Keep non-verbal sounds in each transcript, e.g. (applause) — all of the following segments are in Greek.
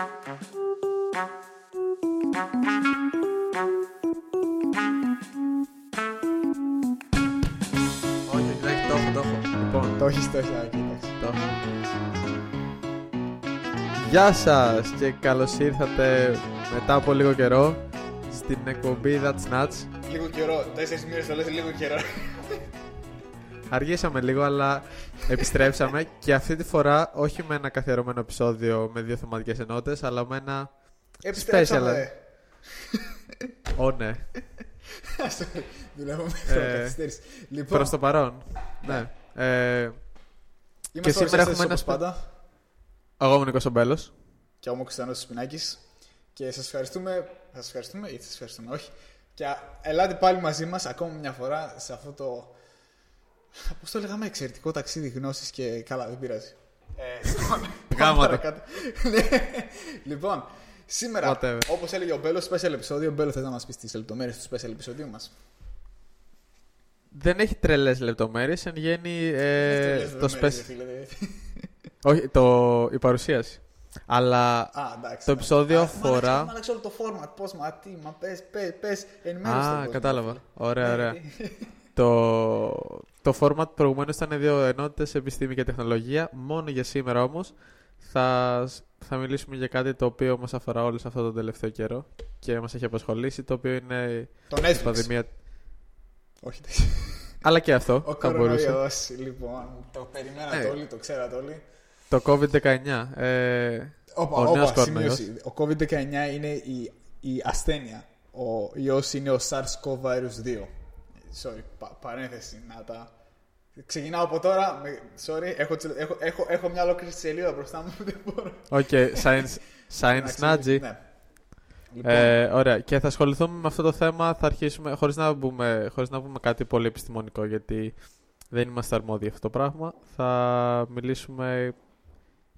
Όχι, όχι, το έχω, το έχω. Λοιπόν, Το έχεις, το έχεις. Α, κοίταξε. το έχω. Γεια σας και καλώς ήρθατε μετά από λίγο καιρό στην εκπομπή That's Nuts. Λίγο καιρό. Τέσσερις μήνες το λες λίγο καιρό. Αργήσαμε λίγο, αλλά επιστρέψαμε (laughs) και αυτή τη φορά όχι με ένα καθιερωμένο επεισόδιο με δύο θεματικές ενότητες, αλλά με ένα... Επιστρέψαμε. Ω, ναι. (laughs) Sorry, Δουλεύω με Ε, χρονοκαθυστέρηση. Λοιπόν, Προς το παρόν. Ναι. Ε, είμαστε σήμερα σήμερα έχουμε έχουμε ένα όπως πάντα. εγώ είμαι ο Νίκος Ομπέλος. Και εγώ είμαι ο Κωνσταντίνος Σπινάκης. Και σας ευχαριστούμε. Θα σας ευχαριστούμε ή θα σας ευχαριστούμε, όχι. Και ελάτε πάλι μαζί μας ακόμα μια φορά σε αυτό το. Πώ το λέγαμε, εξαιρετικό ταξίδι γνώσης και καλά, δεν πειράζει. Ε, λοιπόν, Γάμα (laughs) πάμε το. παρακάτω. Ναι. λοιπόν, σήμερα, Whatever. όπως έλεγε ο Μπέλος, special επεισόδιο. Μπέλο, θες να μας πεις τις λεπτομέρειες του special επεισοδίου μας; Δεν έχει τρελές λεπτομέρειες, εν γέννη ε, το special... Όχι, το, η παρουσίαση. Αλλά Α, εντάξει. Το επεισόδιο Α, αφορά- Μ' άλλαξε όλο το format. Πώς, μα τι, μα πες, πες, πες, ενημέρωσε τον Α, κόσμο. κατάλαβα. Ωραία, Ναι, ωραία. Ναι. το, το format προηγουμένως ήταν δύο ενότητες επιστήμη και τεχνολογία. Μόνο για σήμερα όμως θα, θα μιλήσουμε για κάτι το οποίο μας αφορά όλους αυτό τον τελευταίο καιρό και μας έχει απασχολήσει, το οποίο είναι Το η Netflix. πανδημία. Όχι, Αλλά και αυτό Ο θα μπορούσε. κορονοϊός, λοιπόν. Το περιμένατε Ε. όλοι, το ξέρατε όλοι. Το COVID-19. Ε, Όπα, ο όπα, νέος κορονοϊός. σημείωση. Ο COVID-19 είναι η, η ασθένεια. Ο ιός είναι ο SARS-CoV-2. Sorry, πα- παρένθεση να τα... Ξεκινάω από τώρα. Με, sorry, έχω, τσι- έχω, έχω, έχω μια ολόκληρη σελίδα μπροστά μου. (laughs) Δεν μπορώ. Οκ, science, science Να Nazi. ξεκινήσω. Ναι. Λοιπόν, Ε, ωραία. Και θα ασχοληθούμε με αυτό το θέμα. Θα αρχίσουμε χωρίς να, μπούμε, χωρίς να πούμε κάτι πολύ επιστημονικό, γιατί δεν είμαστε αρμόδιοι για αυτό το πράγμα. Θα μιλήσουμε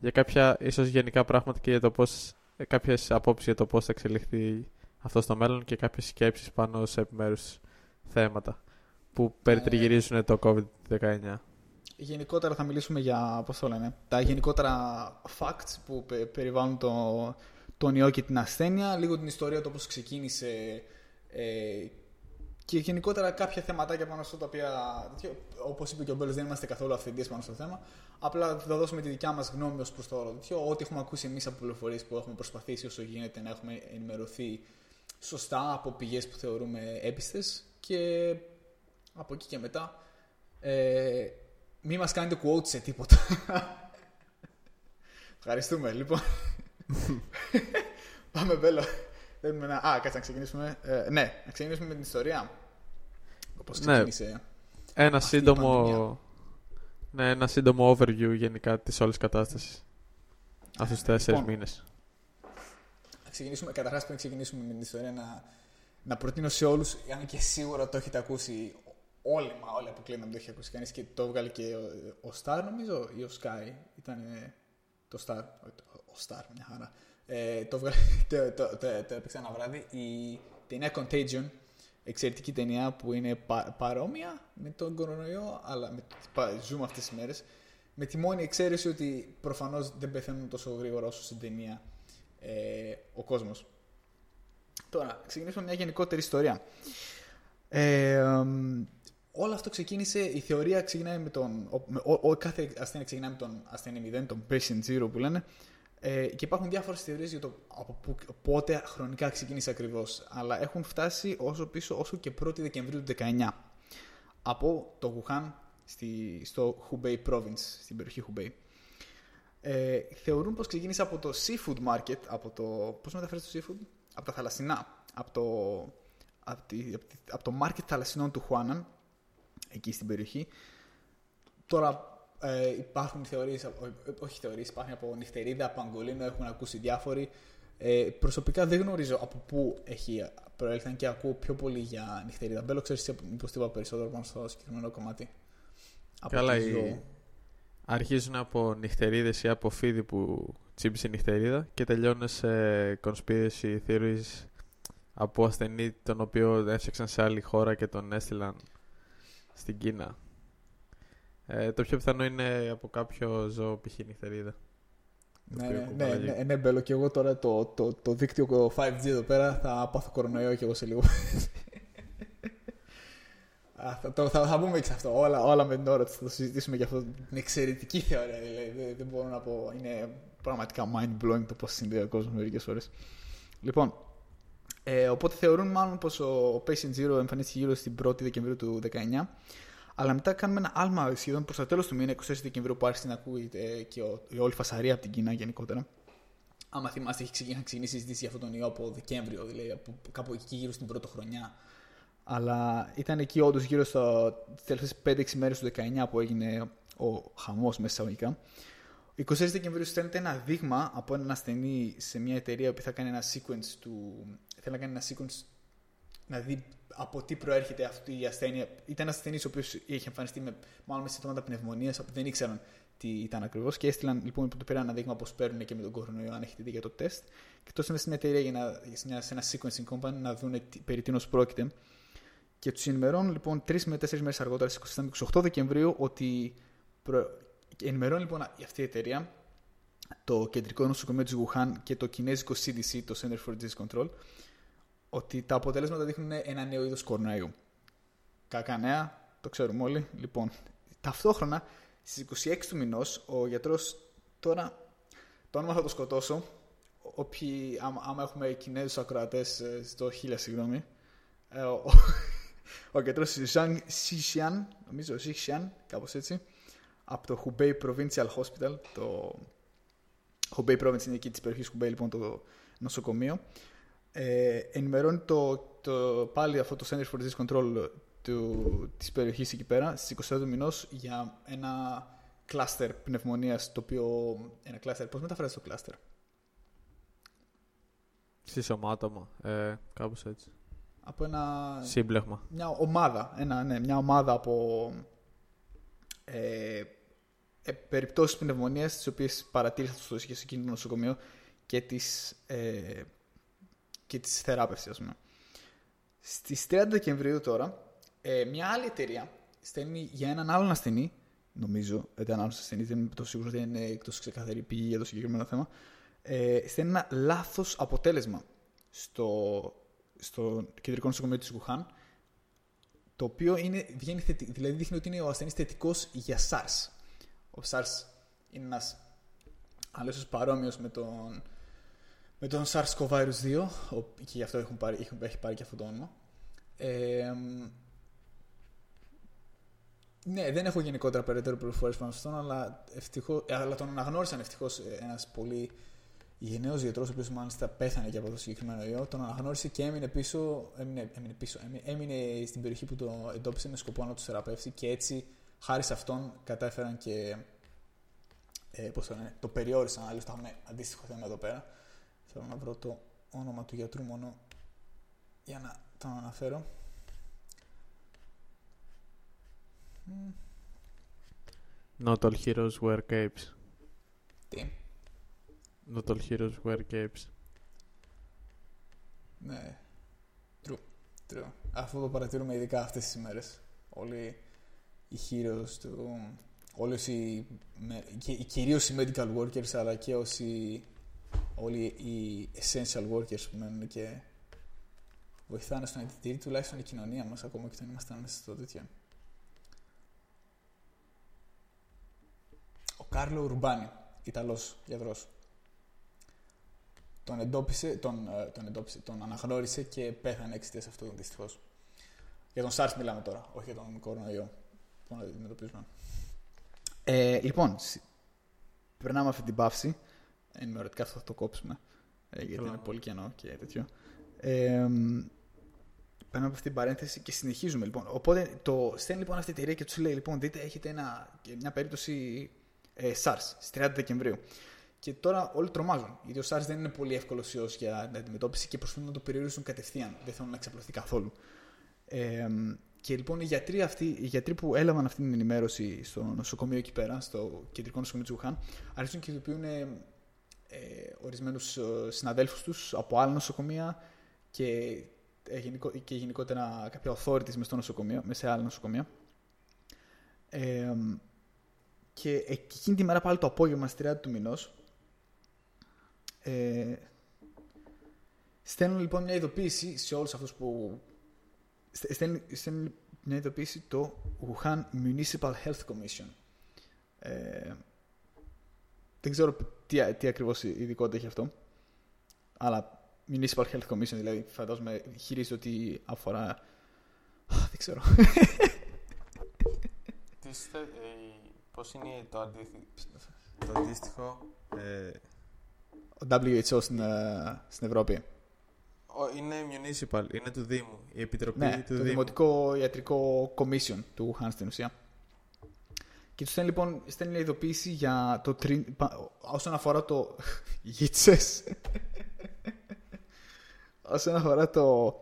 για κάποια ίσως γενικά πράγματα και για το πώς, ε, κάποιες απόψεις για το πώς θα εξελιχθεί αυτό στο μέλλον και κάποιες σκέψεις πάνω σε επιμέρους θέματα που περιτριγυρίζουν το COVID-19. Γενικότερα θα μιλήσουμε για, πώς το λένε, τα γενικότερα facts που πε- περιβάλλουν το, τον ιό και την ασθένεια, λίγο την ιστορία του πώς ξεκίνησε ε, και γενικότερα κάποια θεματάκια πάνω στο τα οποία, τέτοιο, όπως είπε και ο Μπέλος, δεν είμαστε καθόλου αυθεντίες πάνω στο θέμα. Απλά θα δώσουμε τη δικιά μας γνώμη ως προς το όλο τέτοιο, ό,τι έχουμε ακούσει εμείς από πληροφορίες που έχουμε προσπαθήσει όσο γίνεται να έχουμε ενημερωθεί σωστά από πηγές που θεωρούμε έπιστες και από εκεί και μετά ε, μη μας κάνετε quote σε τίποτα. (laughs) Ευχαριστούμε. Λοιπόν, (laughs) πάμε μπέλο. Θέλουμε να... Α, κάτσε να ξεκινήσουμε. Ε, ναι, να ξεκινήσουμε με την ιστορία. Πώς Ναι. ξεκίνησε. Ένα Αυτή η σύντομο, πανδημία. ναι, ένα σύντομο overview γενικά της όλης κατάστασης. Αυτούς τους τέσσερις Λοιπόν. μήνες. Να ξεκινήσουμε, καταρχάς πριν ξεκινήσουμε με την ιστορία, να, να προτείνω σε όλους, αν και σίγουρα το έχετε ακούσει, όλοι, μα όλοι αποκλείουν να το έχει ακούσει κανείς και το έβγαλε και ο, ο Star νομίζω ή ο Sky, ήταν ε, το Star, όχι, το- ο Star, μια χαρά. Ε, το, έβγαλε, (laughs) το, το, το, το έπαιξε ένα βράδυ, η ταινία Contagion, εξαιρετική ταινία που είναι πα, παρόμοια με τον κορονοϊό, αλλά με, πα, ζούμε αυτές τις μέρες, με τη μόνη εξαίρεση ότι προφανώς δεν πεθαίνουν τόσο γρήγορα όσο στην ταινία ε, ο κόσμος. Τώρα, ξεκινήσουμε μια γενικότερη ιστορία. Ε, εμ, όλο αυτό ξεκίνησε, η θεωρία ξεκινάει με τον. Ο, με, ο, ο- κάθε ασθένεια ξεκινάει με τον ασθενή 0, τον patient zero που λένε. Ε, και υπάρχουν διάφορες θεωρίες για το από που, πότε χρονικά ξεκίνησε ακριβώς. Αλλά έχουν φτάσει όσο πίσω όσο και 1η Δεκεμβρίου του 19. Από το Wuhan στη, στο Hubei province, στην περιοχή Hubei. Ε, θεωρούν πως ξεκίνησε από το seafood market, από το... Πώς μεταφέρεις το seafood? Από τα θαλασσινά. Από το, από, τη, από, τη- από το market θαλασσινών του Χουάναν, εκεί στην περιοχή. Τώρα ε, υπάρχουν θεωρίες, από- ε, όχι θεωρίες, υπάρχουν από νυχτερίδα, παγκολίνο, έχουν ακούσει διάφοροι. Ε, προσωπικά δεν γνωρίζω από πού έχει προέλθει, αν και ακούω πιο πολύ για νυχτερίδα. Μπέλο, ξέρεις εσύ μήπως τίποτα περισσότερο πάνω στο συγκεκριμένο κομμάτι. Από Καλά, τη η- ζώο. Αρχίζουν από νυχτερίδες ή από φίδι που τσίμπησε η νυχτερίδα και τελειώνουν σε conspiracy theories από ασθενή τον οποίο έφτιαξαν σε άλλη χώρα και τον έστειλαν στην Κίνα. Ε, το πιο πιθανό είναι από κάποιο ζώο π.χ. νυχτερίδα. Ναι, ναι, ναι, ναι, ναι, μπέλο και εγώ τώρα το, το, το δίκτυο 5G εδώ πέρα θα πάθω κορονοϊό και εγώ σε λίγο. (laughs) θα, το, θα, θα πούμε και σε αυτό. Όλα, όλα με την ώρα θα το συζητήσουμε για αυτό την εξαιρετική θεωρία. Δηλαδή. Δεν, δεν μπορώ να πω. Είναι πραγματικά mind blowing το πώς συνδέει ο κόσμος μερικές φορές. Λοιπόν, ε, οπότε θεωρούν μάλλον πως ο Patient Zero εμφανίστηκε γύρω στην 1η Δεκεμβρίου του 19. Αλλά μετά κάνουμε ένα άλμα σχεδόν προς το τέλος του μήνα, 24 Δεκεμβρίου, που άρχισε να ακούγεται και ο, η όλη φασαρία από την Κίνα γενικότερα. Άμα θυμάστε, έχει ξεκινήσει η συζήτηση για αυτόν τον ιό από Δεκέμβριο, δηλαδή από κάπου εκεί γύρω στην πρώτη χρονιά. Αλλά ήταν εκεί όντως γύρω στα τελευταίες 5-6 μέρες του 19 που έγινε ο χαμός μέσα εισαγωγικά. 24 Δεκεμβρίου στέλνεται ένα δείγμα από έναν ασθενή σε μια εταιρεία που θα κάνει ένα sequence του. Θέλει να κάνει ένα sequence να δει από τι προέρχεται αυτή η ασθένεια. Ήταν ένας ασθενής ο οποίος είχε εμφανιστεί με, μάλλον με συμπτώματα πνευμονίας, δεν ήξεραν τι ήταν ακριβώς. Και έστειλαν λοιπόν που του πήραν ένα δείγμα όπω παίρνουν και με τον κορονοϊό, αν έχετε δει για το τεστ. Και το στην εταιρεία για να, σε ένα sequencing company να δουν περί τίνος πρόκειται. Και τους ενημερώνουν λοιπόν τρεις με τέσσερις μέρες αργότερα, στις 28 Δεκεμβρίου, ότι. Προ... Ενημερώνει λοιπόν αυτή η εταιρεία το κεντρικό νοσοκομείο της Wuhan και το κινέζικο CDC, το Center for Disease Control, ότι τα αποτελέσματα δείχνουν ένα νέο είδος κορονοϊού. Κακά νέα, το ξέρουμε όλοι. Λοιπόν, ταυτόχρονα στις 26 του μηνός, ο γιατρός τώρα. Το όνομα θα το σκοτώσω. Όποιοι, άμα, έχουμε Κινέζους ακροατές, στο χίλια συγγνώμη. Ε, ο, (laughs) ο γιατρός Ζαν Σισιαν, νομίζω Σισιαν, κάπως έτσι, από το Hubei Provincial Hospital. Το Hubei Province είναι εκεί της περιοχής Hubei, λοιπόν, το νοσοκομείο ε, ενημερώνει το, το, πάλι αυτό το Center for Disease Control του, της περιοχής εκεί πέρα στις 22 μηνός για ένα κλάστερ πνευμονίας το οποίο ένα κλάστερ, πώς μεταφράζεις το κλάστερ; Συσσωμάτωμα, ε, κάπως έτσι από ένα σύμπλεγμα μια ομάδα, ένα, ναι, μια ομάδα από ε, ε, περιπτώσεις πνευμονίας τις οποίες παρατήρησα στο σε εκείνο το νοσοκομείο και τις ε, και τη θεράπευση, ας πούμε. Στις 30 Δεκεμβρίου τώρα, ε, μια άλλη εταιρεία στέλνει για έναν άλλον ασθενή, νομίζω, ήταν άλλος ασθενής, δεν είμαι τόσο σίγουρος ότι είναι εκτός ξεκαθαρή πηγή για το συγκεκριμένο θέμα, ε, στέλνει ένα λάθος αποτέλεσμα στο, στο κεντρικό νοσοκομείο της Γουχάν, το οποίο είναι, βγαίνει δηλαδή δείχνει ότι είναι ο ασθενής θετικός για SARS. Ο SARS είναι ένας άλλο παρόμοιος με τον με τον SARS-CoV-2 και γι' αυτό έχουν πάρει, έχουν, έχει πάρει και αυτό το όνομα. Ε, ναι, δεν έχω γενικότερα περαιτέρω πληροφορίες πάνω σε αυτόν, αλλά, ευτυχώς, ε, αλλά τον αναγνώρισαν ευτυχώς ένας πολύ γενναίος γιατρός, ο οποίος μάλιστα πέθανε και από το συγκεκριμένο ιό. Τον αναγνώρισε και έμεινε πίσω, έμεινε, έμεινε πίσω, έμεινε στην περιοχή που το εντόπισε με σκοπό να του θεραπεύσει και έτσι, χάρη σε αυτόν, κατάφεραν και. Ε, πώς το, λένε, το περιόρισαν. Άλλωστε, έχουμε αντίστοιχο θέμα εδώ πέρα. Θέλω να βρω το όνομα του γιατρού μόνο για να το αναφέρω. Not all heroes wear capes. Τι; Not all heroes wear capes. Ναι. True. True. Αυτό το παρατηρούμε ειδικά αυτές τις ημέρες. Όλοι οι heroes του... Όλοι όσοι... Κυρίως οι medical workers αλλά και όσοι όλοι οι essential workers που μένουν και βοηθάνε στο να επιτηρεί τουλάχιστον η κοινωνία μας ακόμα και όταν είμαστε μέσα στο τέτοιο. Ο Κάρλο Ρουμπάνι, Ιταλός γιατρός, τον εντόπισε, τον, ε, τον, εντόπισε, τον αναγνώρισε και πέθανε εξαιτίας αυτού δυστυχώς. Για τον SARS μιλάμε τώρα, όχι για τον κορονοϊό που αντιμετωπίζουμε. Ε, λοιπόν, περνάμε αυτή την παύση ενημερωτικά αυτό θα το κόψουμε. Ε, γιατί είναι πολύ κενό και τέτοιο. Ε, Παίρνουμε από αυτή την παρένθεση και συνεχίζουμε λοιπόν. Οπότε το στέλνει λοιπόν αυτή η εταιρεία και τους λέει: Λοιπόν, δείτε, έχετε ένα, μια περίπτωση ε, SARS στις 30 Δεκεμβρίου. Και τώρα όλοι τρομάζουν. Γιατί ο SARS δεν είναι πολύ εύκολος ιός για την αντιμετώπιση και προσπαθούν να το περιορίσουν κατευθείαν. Δεν θέλουν να εξαπλωθεί καθόλου. Ε, και λοιπόν οι γιατροί, αυτοί, οι γιατροί που έλαβαν αυτή την ενημέρωση στο νοσοκομείο εκεί πέρα, στο κεντρικό νοσοκομείο του Ουχάν, αρχίζουν και ειδοποιούν ε, ορισμένους ε, συναδέλφους τους από άλλα νοσοκομεία και, ε, και γενικότερα κάποια authorities μες στο νοσοκομείο, μέσα σε άλλα νοσοκομεία. Ε, και εκείνη τη μέρα πάλι το απόγευμα, στις 30 του μηνός, Ε, στέλνουν λοιπόν μια ειδοποίηση σε όλους αυτούς που... Στέλνουν, στέλνουν μια ειδοποίηση το Wuhan Municipal Health Commission. Ε, δεν ξέρω τι, τι ακριβώς ειδικότητα έχει αυτό. Αλλά Municipal Health Commission, δηλαδή φαντάζομαι χειρίζεται ότι αφορά... Δεν ξέρω. Πώς είναι το αντίστοιχο, το αντίστοιχο ε... ο WHO στην, ε, στην Ευρώπη. Είναι municipal, είναι του Δήμου. Η Επιτροπή ναι, του το Δήμου. Δημοτικό Ιατρικό Commission του Wuhan στην ουσία. Και τους στέλνει λοιπόν στέλνει ειδοποίηση για το τρι... όσον αφορά το. (laughs) Γίτσες. (laughs) όσον αφορά το,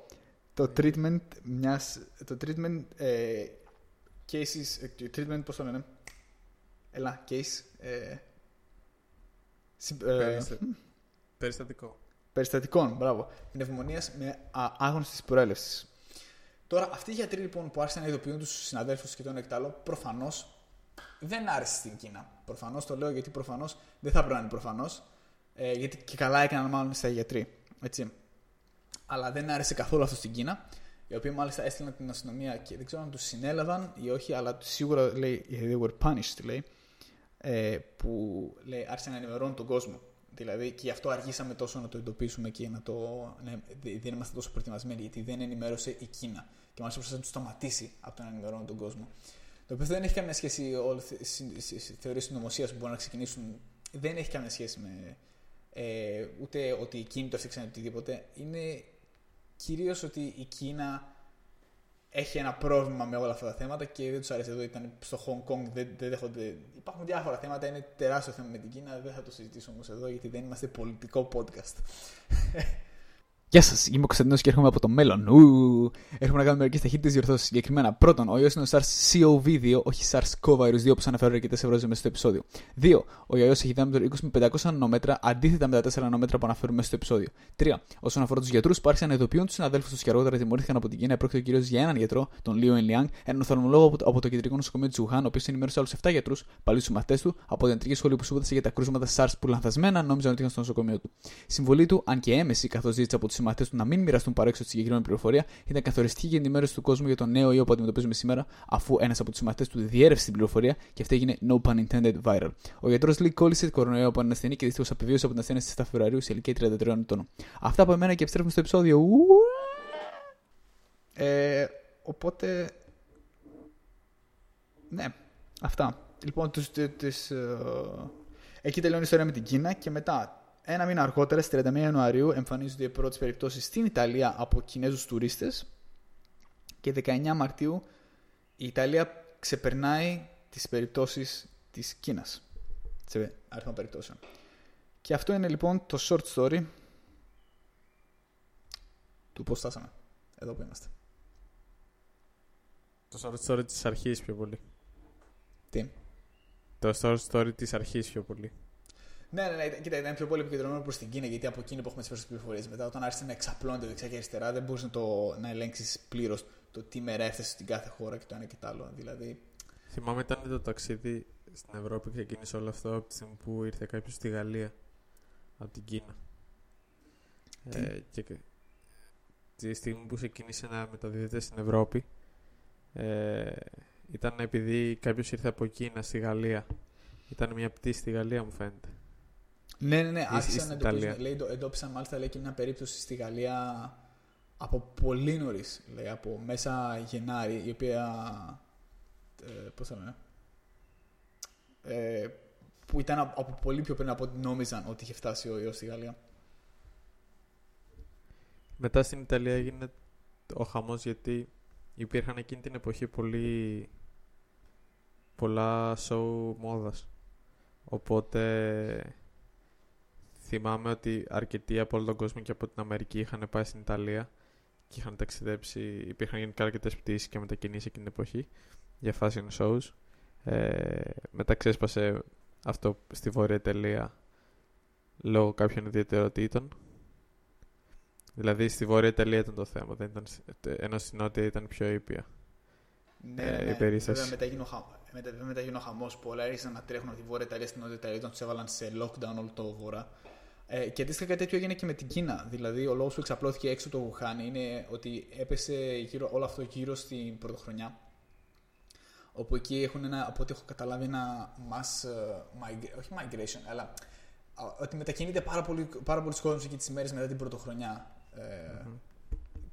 το treatment μιας. Το treatment ε, cases. Ε, treatment, πώς το λένε. Έλα, case. Ε, ε, Περιστατικό. Περιστατικών, μπράβο. Πνευμονία με άγνωστης προέλευσης. Τώρα, αυτοί οι γιατροί λοιπόν που άρχισαν να ειδοποιούν τους συναδέλφους και τον εκτάλο, προφανώς δεν άρεσε στην Κίνα. Προφανώς το λέω γιατί προφανώς δεν θα πρέπει να είναι προφανώς. Ε, γιατί και καλά έκαναν μάλλον στα γιατροί. Έτσι. Αλλά δεν άρεσε καθόλου αυτό στην Κίνα. Οι οποίοι μάλιστα έστειλαν την αστυνομία και δεν ξέρω αν τους συνέλαβαν ή όχι, αλλά σίγουρα λέει they were punished, λέει. Ε, που λέει, άρχισαν να ενημερώνουν τον κόσμο. Δηλαδή και γι' αυτό αργήσαμε τόσο να το εντοπίσουμε και να το. Ναι, δεν είμαστε τόσο προετοιμασμένοι, γιατί δεν ενημέρωσε η Κίνα. Και μάλιστα προσπαθούσε να τους σταματήσει από το να ενημερώνουν τον κόσμο. Το οποίο δεν έχει καμία σχέση όλε τι θεωρίες συνωμοσίας που μπορούν να ξεκινήσουν. Δεν έχει καμία σχέση με. Ε, ούτε ότι η Κίνα το έφτιαξαν οτιδήποτε. Είναι κυρίως ότι η Κίνα έχει ένα πρόβλημα με όλα αυτά τα θέματα και δεν τους αρέσει εδώ. Ήταν στο Hong Kong, δεν, δεν δέχονται. Υπάρχουν διάφορα θέματα, είναι τεράστιο θέμα με την Κίνα. Δεν θα το συζητήσω όμως εδώ γιατί δεν είμαστε πολιτικό podcast. Γεια σας, είμαι ο Κωνσταντινό και έρχομαι από το μέλλον. Ου, έχουμε να κάνουμε μερικές ταχύτητες διορθώσεις. Συγκεκριμένα, πρώτον, ο ιός είναι ο SARS-CoV-2, όχι SARS-CoV-2 όπως αναφέρω αρκετέ ευρώ μέσα στο επεισόδιο. Δύο, ο ιός έχει διάμετρο 20 με 500 νανόμετρα αντίθετα με τα 4 νανόμετρα που αναφέρουμε μέσα στο επεισόδιο. Τρία, όσον αφορά τους γιατρούς, που άρχισαν να ειδοποιούν τους συναδέλφους τους και αργότερα τιμωρήθηκαν από την Κίνα, πρόκειται κυρίως για έναν γιατρό, τον Λι Ουενλιάνγκ, έναν οφθαλμολόγο από, από το κεντρικό νοσοκομείο του Γουχάν, ο οποίος ενημέρωσε άλλους 7 γιατρούς, παλιούς συμμαθητές του, από την ιατρική σχολή που σπούδασε για τα κρούσματα SARS που λανθασμένα νόμιζαν ότι είχαν στο νοσοκομείο του. Συμβολή του, αν και έμμεση, καθώς ζήτησε από τους συμμαθητές του να μην μοιραστούν παρέξω τη συγκεκριμένη πληροφορία, ήταν καθοριστική για την ενημέρωση του κόσμου για τον νέο ιό που αντιμετωπίζουμε σήμερα, αφού ένας από τους συμμαθητές του διέρρευσε την πληροφορία και αυτή έγινε no pun intended viral. Ο γιατρός Λί κόλλησε κορονοϊό από έναν ασθενή και δυστυχώς απεβίωσε από την ασθένεια στις 7 Φεβρουαρίου σε ηλικία 33 ετών. Αυτά από εμένα και επιστρέφουμε στο επεισόδιο. Ε, οπότε. Ναι, αυτά. Λοιπόν, τους, τους, ε, εκεί τελειώνει η ιστορία με την Κίνα και μετά ένα μήνα αργότερα, στις 31 Ιανουαρίου, εμφανίζονται οι πρώτες περιπτώσεις στην Ιταλία από Κινέζους τουρίστες. Και 19 Μαρτίου η Ιταλία ξεπερνάει τις περιπτώσεις της Κίνας. Σε αριθμό περιπτώσεων. Και αυτό είναι λοιπόν το short story του πώς φτάσαμε. Εδώ που είμαστε. Το short story της αρχής πιο πολύ. Τι; Το short story της αρχής πιο πολύ. Ναι, ναι, ναι, κοίτα, ήταν πιο πολύ επικεντρωμένο προς την Κίνα γιατί από εκείνη που έχουμε τις περισσότερες πληροφορίες. Μετά, όταν άρχισε να εξαπλώνεται δεξιά και αριστερά, δεν μπορούσε να, το, να ελέγξεις πλήρως το τι μέρα έφτασε στην κάθε χώρα και το ένα και το άλλο. Δηλαδή... Θυμάμαι ήταν το ταξίδι στην Ευρώπη ξεκίνησε όλο αυτό από τη στιγμή που ήρθε κάποιος στη Γαλλία από την Κίνα. Ε, και τη στιγμή που ξεκίνησε να μεταδίδεται στην Ευρώπη ε, ήταν επειδή κάποιος ήρθε από Κίνα στη Γαλλία. Ήταν μια πτήση στη Γαλλία μου φαίνεται. Ναι, ναι, ναι. Άρχισαν να εντοπίσουν. Λέει, εντόπισαν μάλιστα λέει, και μια περίπτωση στη Γαλλία από πολύ νωρίς. Από μέσα Γενάρη, η οποία. Ε, Πώς θα λένε. Ε, που ήταν από πολύ πιο πριν από ό,τι νόμιζαν ότι είχε φτάσει ο ιός στη Γαλλία. Μετά στην Ιταλία έγινε ο χαμός γιατί υπήρχαν εκείνη την εποχή πολύ πολλά show μόδας. Οπότε θυμάμαι ότι αρκετοί από όλο τον κόσμο και από την Αμερική είχαν πάει στην Ιταλία και είχαν ταξιδέψει, υπήρχαν γίνει αρκετές πτήσεις και μετακινήσεις εκείνη την εποχή για fashion shows. Ε, μετά ξέσπασε αυτό στη Βόρεια Ιταλία λόγω κάποιων ιδιαιτεροτήτων. Δηλαδή στη Βόρεια Ιταλία ήταν το θέμα, δεν ήταν, ενώ στην Νότια ήταν πιο ήπια. Ναι, ε, ναι, η περίσταση. μετά έγινε ο, μετά, ο χαμός. Πολλά άρχισαν να τρέχουν από τη Βόρεια Ιταλία στην Νότια Ιταλία, όταν τους έβαλαν σε lockdown όλο το βορρά. Ε, και αντίστοιχα κάτι τέτοιο έγινε και με την Κίνα. Δηλαδή, ο λόγος που εξαπλώθηκε έξω το Γουχάν είναι ότι έπεσε γύρω, όλο αυτό γύρω στην πρωτοχρονιά. Όπου εκεί έχουν ένα, από ό,τι έχω καταλάβει, ένα mass, uh, όχι migration, αλλά ότι μετακινείται πάρα πολύ, πάρα πολλοί κόσμοι εκεί τις μέρε μετά την πρωτοχρονιά. Ε, mm-hmm.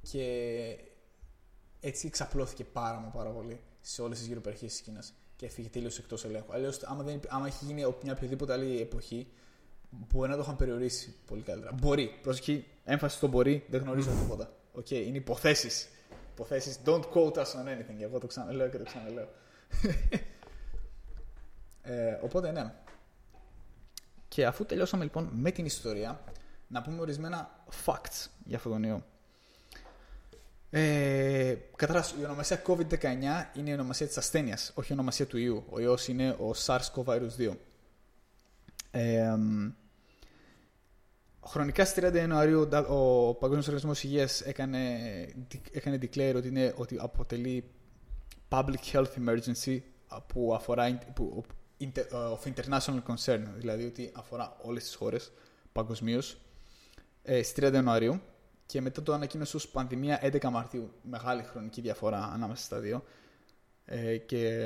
Και έτσι εξαπλώθηκε πάρα μα πάρα πολύ σε όλες τις γύρω περιοχές της Κίνας και έφυγε τελείως εκτός ελέγχου. Αλλιώς, άμα, δεν, άμα έχει γίνει μια οποιαδήποτε άλλη εποχή, μπορεί να το είχαν περιορίσει πολύ καλύτερα. Μπορεί. Προσοχή, έμφαση στο μπορεί, δεν γνωρίζω τίποτα. Οκ, okay, είναι υποθέσεις. Υποθέσεις. Don't quote us on anything. Εγώ το ξαναλέω και το ξαναλέω. (laughs) ε, οπότε, ναι. Και αφού τελειώσαμε λοιπόν με την ιστορία, να πούμε ορισμένα facts για αυτόν τον ιό. Ε, Καταρχάς, η ονομασία COVID-19 είναι η ονομασία της ασθένειας, όχι η ονομασία του ιού. Ο ιός είναι ο SARS-CoV-2. Ε, χρονικά στις 30 Ιανουαρίου ο Παγκόσμιος Οργανισμός Υγείας έκανε, έκανε declare ότι, είναι, ότι αποτελεί public health emergency που αφορά που, of international concern, δηλαδή ότι αφορά όλες τις χώρες παγκοσμίως ε, στις 30 Ιανουαρίου και μετά το ανακοίνωσε ως πανδημία 11 Μαρτίου. Μεγάλη χρονική διαφορά ανάμεσα στα δύο. Ε, και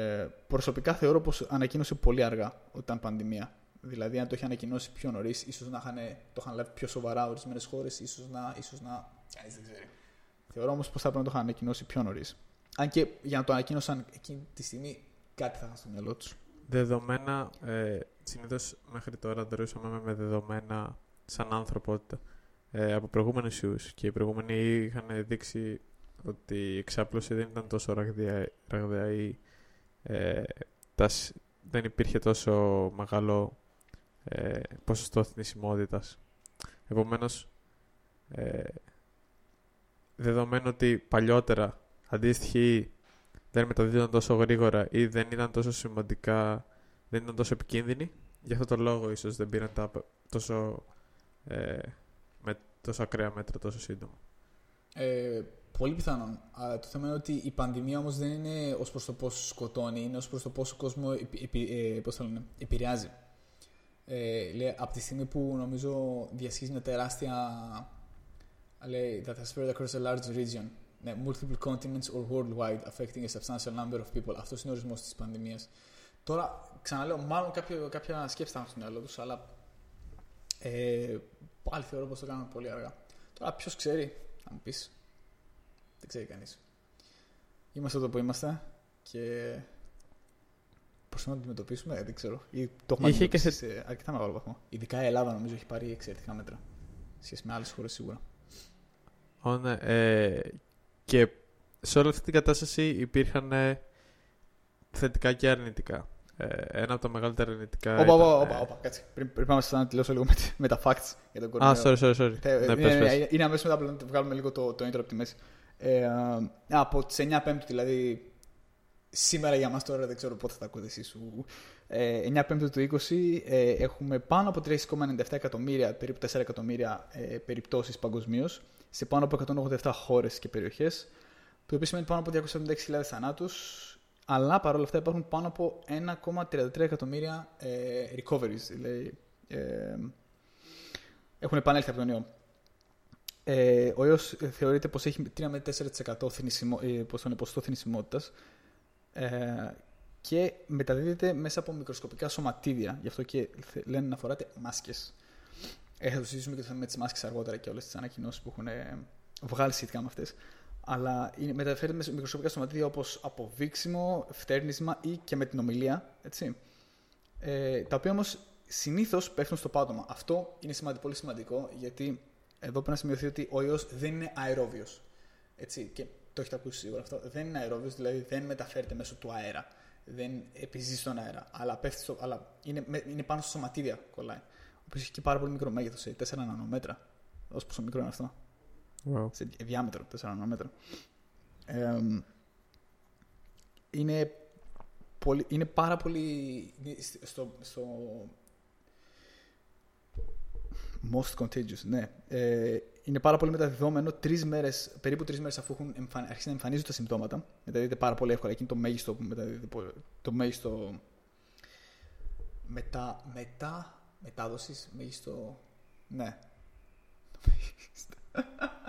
προσωπικά θεωρώ πως ανακοίνωσε πολύ αργά ότι ήταν πανδημία. Δηλαδή, αν το είχε ανακοινώσει πιο νωρίς, ίσως να είχαν, το είχαν λάβει πιο σοβαρά ορισμένες χώρες, ίσως να. Ίσως να... Κανείς δεν ξέρει. Θεωρώ όμως πως θα έπρεπε να το είχαν ανακοινώσει πιο νωρίς. Αν και για να το ανακοίνωσαν εκείνη τη στιγμή, κάτι θα είχαν στο μυαλό τους. Δεδομένα, ε, συνήθως μέχρι τώρα δρούσαμε με δεδομένα σαν ανθρωπότητα ε, από προηγούμενους ιούς. Και οι προηγούμενοι είχαν δείξει ότι η εξάπλωση δεν ήταν τόσο ραγδαία, ή ε, δεν υπήρχε τόσο μεγάλο ε, ποσοστό θνησιμότητας. Επομένως, ε, δεδομένου ότι παλιότερα αντίστοιχοι δεν μεταδίδονταν τόσο γρήγορα ή δεν ήταν τόσο σημαντικά, δεν ήταν τόσο επικίνδυνοι, γι' αυτό το λόγο ίσως δεν πήραν τα τόσο, ε, με τόσο ακραία μέτρα τόσο σύντομα. Ε, πολύ πιθανόν. Α, το θέμα είναι ότι η πανδημία όμως δεν είναι ως προς το πόσο σκοτώνει, είναι ως προς το πόσο κόσμος επι, ε, πώς επηρεάζει. Ε, λέει, από τη στιγμή που νομίζω διασχίζει μια τεράστια λέει, that has spread across a large region ναι, multiple continents or worldwide affecting a substantial number of people. Αυτός είναι ο ορισμός της πανδημίας. Τώρα, ξαναλέω, μάλλον κάποιο, κάποια σκέψη θα έχουν στο μυαλό τους, αλλά ε, πάλι θεωρώ πως το κάνουμε πολύ αργά. Τώρα, ποιος ξέρει, θα μου πεις. Δεν ξέρει κανείς. Είμαστε εδώ που είμαστε και προσπαθούμε να το αντιμετωπίσουμε, δεν ξέρω. Ή το έχουμε Είχε και σε... σε αρκετά μεγάλο βαθμό. Ειδικά η Ελλάδα νομίζω έχει πάρει εξαιρετικά μέτρα. Σχέση με άλλες χώρες σίγουρα. Oh, ναι. ε, και σε όλη αυτή την κατάσταση υπήρχαν ε, θετικά και αρνητικά. Ε, ένα από τα μεγαλύτερα αρνητικά. Όπα, όπα, όπα, όπα, κάτσε. Πριν, πριν πάμε να τελειώσω λίγο με, με τα facts για τον κορονοϊό. Α, sorry, sorry, sorry. ναι, είναι, πες, πες. είναι αμέσως μετά που βγάλουμε λίγο το, το intro από τη μέση. Ε, από τις 9 Πέμπτου, δηλαδή σήμερα για μας τώρα δεν ξέρω πότε θα τα ακούτε εσείς. Ε, 9 Πέμπτου του 20 ε, έχουμε πάνω από 3,97 εκατομμύρια, περίπου 4 εκατομμύρια ε, περιπτώσεις παγκοσμίως σε πάνω από 187 χώρες και περιοχές, το οποίο σημαίνει πάνω από 276.000 θανάτους, αλλά παρόλα αυτά υπάρχουν πάνω από 1,33 εκατομμύρια ε, recoveries, δηλαδή ε, έχουν επανέλθει από τον ιό. Ε, ο ιός θεωρείται πως έχει 3 με 4% θνησιμο, ε, ποσοστό θνησιμότητας ε, και μεταδίδεται μέσα από μικροσκοπικά σωματίδια. Γι' αυτό και λένε να φοράτε μάσκες. Ε, θα το συζητήσουμε και το θέμα με τις μάσκες αργότερα και όλες τις ανακοινώσεις που έχουν ε, βγάλει σχετικά με αυτές. Αλλά είναι, μεταφέρεται με μικροσκοπικά σωματίδια όπως αποβήξιμο, φτέρνισμα ή και με την ομιλία. Έτσι. Ε, τα οποία όμως συνήθως πέφτουν στο πάτωμα. Αυτό είναι σημαντικό, πολύ σημαντικό γιατί εδώ πρέπει να σημειωθεί ότι ο ιός δεν είναι αερόβιος. Έτσι. Και το έχετε ακούσει σίγουρα αυτό. Δεν είναι αερόβιο, δηλαδή δεν μεταφέρεται μέσω του αέρα. Δεν επιζεί στον αέρα. Αλλά, πέφτει στο, αλλά είναι, είναι πάνω στο σωματίδια κολλάει που έχει και πάρα πολύ μικρό μέγεθος, σε 4 νανόμετρα. Όσο πόσο μικρό είναι αυτό. Wow. Σε διάμετρο, 4 νανόμετρα. Ε, είναι, πολύ, είναι πάρα πολύ. Στο, στο most contagious, ναι. Ε, είναι πάρα πολύ μεταδιδόμενο τρεις μέρες, περίπου τρεις μέρες αφού έχουν εμφαν, αρχίσει να εμφανίζονται τα συμπτώματα. Μεταδίδεται πάρα πολύ εύκολα. Εκεί είναι το μέγιστο που μεταδίδεται. Το μέγιστο. Μετά, μετά μετάδοσης, μέγιστο. Ναι.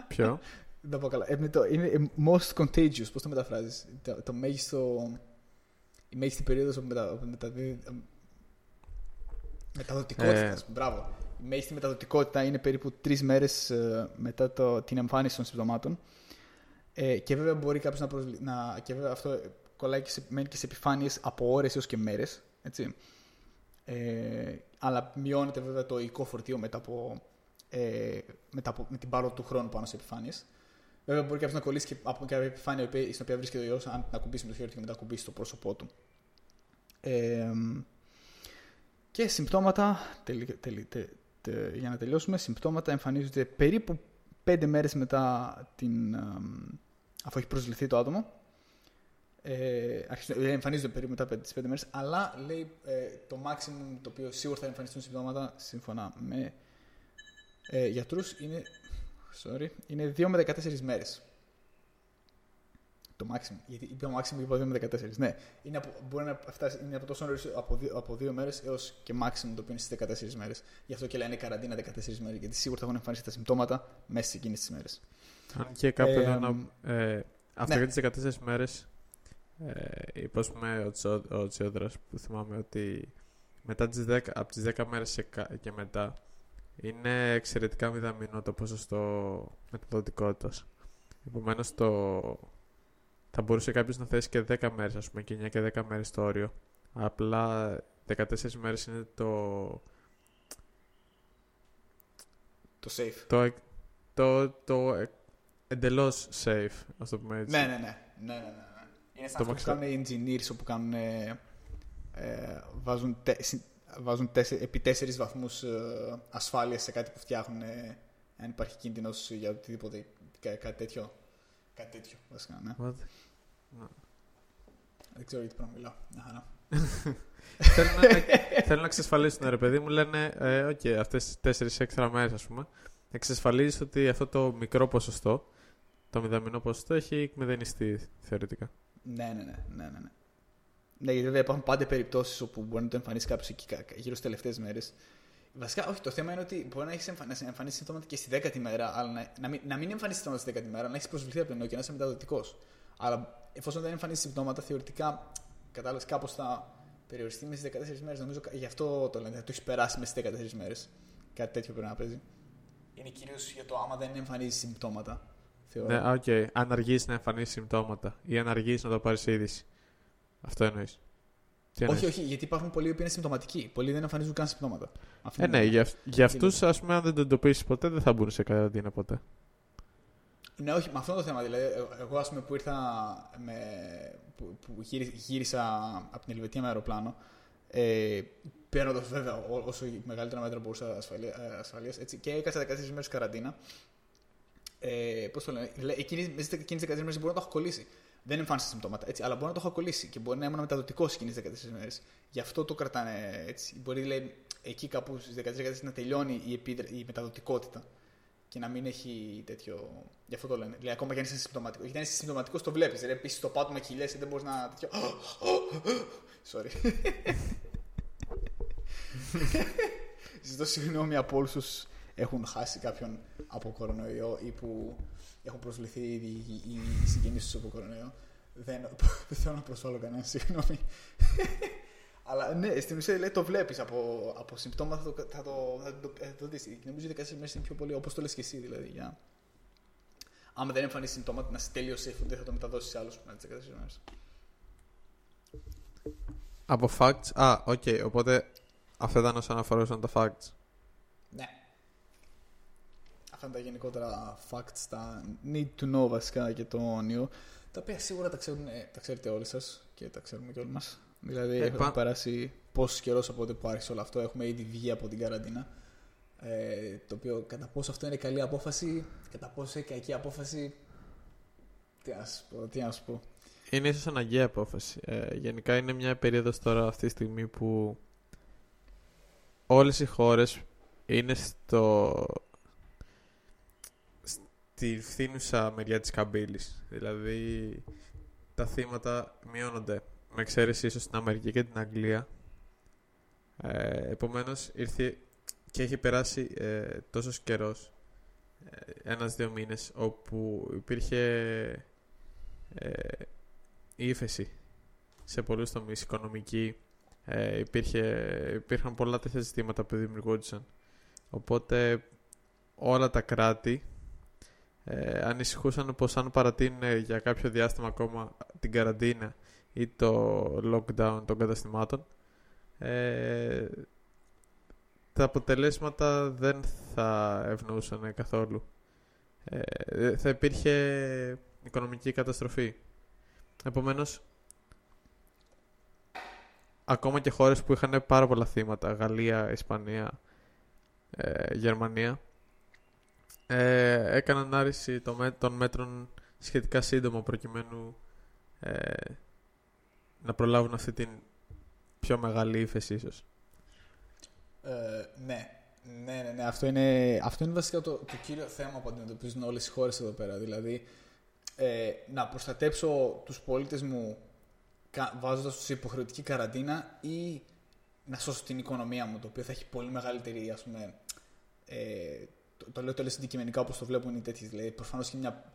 Ποιο; Δεν τα πω καλά. Ε, με το, είναι ε, most contagious, πώς το μεταφράζεις; Το, το μέγιστο... Η μέγιστη περίοδος όπου μετα, όπου μεταδίδει... ε, Μεταδοτικότητα. Ε. Μπράβο. Η μέγιστη μεταδοτικότητα είναι περίπου τρεις μέρες μετά το, την εμφάνιση των συμπτωμάτων. Ε, και βέβαια μπορεί κάποιος να, προσλη... να. Και βέβαια αυτό κολλάει και σε, μένει και σε επιφάνειες από ώρες έως και μέρες. Έτσι. Ε, αλλά μειώνεται βέβαια το οικό φορτίο μετά από, ε, μετά από, με την πάροδο του χρόνου πάνω σε επιφάνειες. Βέβαια, μπορεί κάποιος να κολλήσει και από κάποια επιφάνεια η οποία- στην οποία βρίσκεται ο ιός, αν την ακουμπήσει με το χέρι του και μετά ακουμπήσει το πρόσωπό του. Ε, και συμπτώματα, τελει- τελει- τε- τε- για να τελειώσουμε, συμπτώματα εμφανίζονται περίπου 5 μέρες μετά την, εμ, αφού έχει προσβληθεί το άτομο. Ε, αρχίζουν- ε, εμφανίζονται περίπου μετά τις 5 μέρες, αλλά λέει ε, το maximum το οποίο σίγουρα θα εμφανιστούν συμπτώματα σύμφωνα με ε, γιατρούς είναι, sorry, είναι 2 με 14 μέρες. Το maximum. Γιατί είπα maximum είπα 2 με 14. Ναι, είναι από, μπορεί να φτάσει είναι από τόσο νωρίς από 2 από δύο μέρες έως και maximum το οποίο είναι στις 14 μέρες. Γι' αυτό και λένε καραντίνα 14 μέρες. Γιατί σίγουρα θα έχουν εμφανίσει τα συμπτώματα μέσα σε εκείνες τις μέρες. Αν και κάπου Ε, εδώ να. Ε, αυτό ναι. για τις 14 μέρες. Ε, είπε ας πούμε, ο, Τσο, ο Τσιόδρας που θυμάμαι ότι μετά τις 10, από τις 10 μέρες και, κα- και μετά είναι εξαιρετικά μηδαμινό το ποσοστό μεταδοτικότητας. Επομένως το, θα μπορούσε κάποιος να θέσει και 10 μέρες ας πούμε και 9 και 10 μέρες το όριο. Απλά 14 μέρες είναι το, Το safe. το, εκ- το, το, ε, εντελώς safe, ας το πούμε έτσι. Ναι, ναι, ναι. ναι, ναι, ναι, ναι. Είναι σαν Το αυτό που maximum. κάνουν οι engineers όπου κάνουν, ε, ε, βάζουν, τε, συ- βάζουν τέσσε, επί τέσσερις βαθμούς ε, ασφάλειας σε κάτι που φτιάχνουν ε, αν υπάρχει κίνδυνος για οτιδήποτε, κα, κάτι τέτοιο. Κάτι τέτοιο, βασικά, ναι. What? Δεν ξέρω γιατί πρέπει να μιλάω. Μια χαρά. θέλουν, να, (laughs) θέλουν να εξασφαλίσουν, ρε παιδί μου, λένε, ε, οκ, αυτές τις τέσσερις έξτρα μέρες, ας πούμε, εξασφαλίζεις ότι αυτό το μικρό ποσοστό, το μηδαμινό ποσοστό, έχει εκμηδενιστεί θεωρητικά. Ναι, ναι, ναι. ναι, ναι, ναι. Ναι, γιατί βέβαια υπάρχουν πάντα περιπτώσεις όπου μπορεί να το εμφανίσεις κάποιος εκεί κα- κα- γύρω στις τελευταίες μέρες. Βασικά, όχι, το θέμα είναι ότι μπορεί να έχεις εμφανίσει, εμφανίσεις συμπτώματα και στη δέκατη μέρα, αλλά να, να, μην, να μην εμφανίσεις συμπτώματα στη δέκατη μέρα, να έχεις προσβληθεί από τον και να είσαι μεταδοτικός. Αλλά εφόσον δεν εμφανίσει συμπτώματα, θεωρητικά κατάλαβες κάπως θα περιοριστεί μέσα στις 14 μέρες. Νομίζω κα- γι' αυτό το λένε, θα το έχεις περάσει μέσα στις 14 μέρες. Κάτι τέτοιο πρέπει να παίζει. Είναι κυρίως για το άμα δεν εμφανίζει συμπτώματα. Θεωρώ. Ναι, α, οκ, αν αργείς να εμφανίσεις συμπτώματα ή αν αργείς να το πάρεις είδηση. Αυτό εννοείς. Τι εννοείς; όχι, όχι, γιατί υπάρχουν πολλοί που είναι ασυμπτωματικοί. Πολλοί δεν εμφανίζουν καν συμπτώματα. Αυτό Ε, είναι- ναι, για, αυ- για αυτούς, ας πούμε, αν δεν το εντοπίσεις ποτέ, δεν θα μπουν σε καραντίνα ποτέ. Ναι, όχι, με αυτό το θέμα. Δηλαδή, ε- εγώ ας πούμε, που ήρθα με, που, που γύρι- γύρισα από την Ελβετία με αεροπλάνο, ε, παίρνοντας βέβαια ό- όσο μεγαλύτερα μέτρα μπορούσα ασφαλεία, ε, ασφαλείας, έτσι, και έκανα 14 μέρες καραντίνα. Ε, Πώς το λένε, δηλαδή, εκείνες, μέσα σε εκείνε τι 14 μέρες μπορεί να το έχω κολλήσει. Δεν εμφάνισα συμπτώματα, έτσι, αλλά μπορεί να το έχω κολλήσει και μπορεί να ήμουν μεταδοτικός εκείνε τι 14 μέρες. Γι' αυτό το κρατάνε έτσι. Μπορεί λέει, εκεί κάπου στις 14 να τελειώνει η, επίδρα- η μεταδοτικότητα και να μην έχει τέτοιο. Γι' αυτό το λένε. Δηλαδή, ακόμα και αν είσαι συμπτωματικός. Γιατί αν είσαι συμπτωματικός, το βλέπεις. Δηλαδή, επίσης το πάτωμα χιλιέσαι, δεν μπορείς να. τέτοιο. Sorry. Ζητώ συγγνώμη από όλους όσους έχουν χάσει κάποιον από κορονοϊό ή που έχουν προσβληθεί ήδη οι, οι συγγενείς τους από κορονοϊό. Δεν, δεν θέλω να προσβάλλω κανένα, συγγνώμη. Αλλά ναι, στην ουσία λέει, το βλέπεις από, από συμπτώματα, θα το, θα το, θα το, θα το δεις. Και νομίζω ότι οι 14 μέρε είναι πιο πολύ όπως το λες και εσύ. Δηλαδή, για... Άμα δεν εμφανίσει συμπτώματα, να είσαι τελείως safe, δεν θα το μεταδώσεις σε άλλους μετά τις 14 μέρες. Από facts. Α, οκ, οπότε αυτό ήταν όσον αφορούσαν τα facts. Ναι. Αυτά είναι τα γενικότερα facts, τα need to know βασικά για τον ιό ρε. Τα οποία σίγουρα τα, ξέρουν, ε, τα ξέρετε όλοι σας και τα ξέρουμε και όλοι μας. Δηλαδή, Ε, έχουμε πα- περάσει πόσος καιρός από τότε που άρχισε όλο αυτό. Έχουμε ήδη βγει από την καραντίνα. Ε, το οποίο κατά πόσο αυτό είναι καλή απόφαση, κατά πόσο είναι κακή απόφαση. Τι να σου πω, τι να σου πω. Είναι ίσως αναγκαία απόφαση. Ε, γενικά είναι μια περίοδος τώρα αυτή τη στιγμή που όλες οι χώρες είναι στο... στη φθήνουσα μεριά της καμπύλης. Δηλαδή τα θύματα μειώνονται. Με εξαίρεση ίσως στην Αμερική και την Αγγλία. Ε, επομένως ήρθε και έχει περάσει ε, τόσος καιρός, ε, ένας-δύο μήνες, όπου υπήρχε ε, ύφεση σε πολλούς τομείς, οικονομική, ε, υπήρχε, υπήρχαν πολλά τέτοια ζητήματα που δημιουργούνταν. Οπότε όλα τα κράτη ε, ανησυχούσαν πως αν παρατείνουν για κάποιο διάστημα ακόμα την καραντίνα ή το lockdown των καταστημάτων ε, τα αποτελέσματα δεν θα ευνοούσαν καθόλου. Ε, θα υπήρχε οικονομική καταστροφή. Επομένως, ακόμα και χώρες που είχαν πάρα πολλά θύματα, Γαλλία, Ισπανία, ε, Γερμανία, ε, έκαναν άρση των μέτρων σχετικά σύντομα προκειμένου ε, να προλάβουν αυτή την πιο μεγάλη ύφεση ίσως. Ε, ναι. Ναι, ναι, ναι. Αυτό είναι, αυτό είναι βασικά το, το κύριο θέμα που αντιμετωπίζουν όλες οι χώρες εδώ πέρα. Δηλαδή, ε, να προστατέψω τους πολίτες μου βάζοντας τους σε υποχρεωτική καραντίνα ή να σώσω την οικονομία μου, το οποίο θα έχει πολύ μεγαλύτερη, ας πούμε, ε, το, το λέω τέλος αντικειμενικά όπως το βλέπουν οι τέτοιοι. Δηλαδή, προφανώς και μια,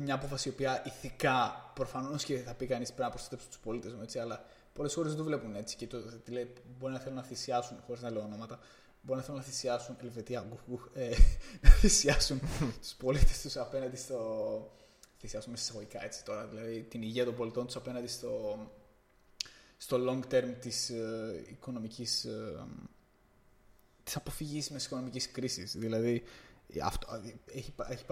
μια απόφαση η οποία ηθικά προφανώς και θα πει κανείς πρέπει να προστατέψω τους πολίτες μου, έτσι, αλλά πολλές χώρε δεν το βλέπουν έτσι και το, λέει, μπορεί να θέλουν να θυσιάσουν, χωρίς να λέω ονόματα, μπορεί να θέλουν να θυσιάσουν, Ελβετία, ε, (laughs) να θυσιάσουν τους πολίτες τους απέναντι στο. θυσιάσουν μέσα εισαγωγικά έτσι τώρα, δηλαδή την υγεία των πολιτών τους απέναντι στο, στο long term της ε, οικονομικής. Ε, της αποφυγής μιας οικονομικής κρίσης. Δηλαδή, αυτό, έχει, έχει,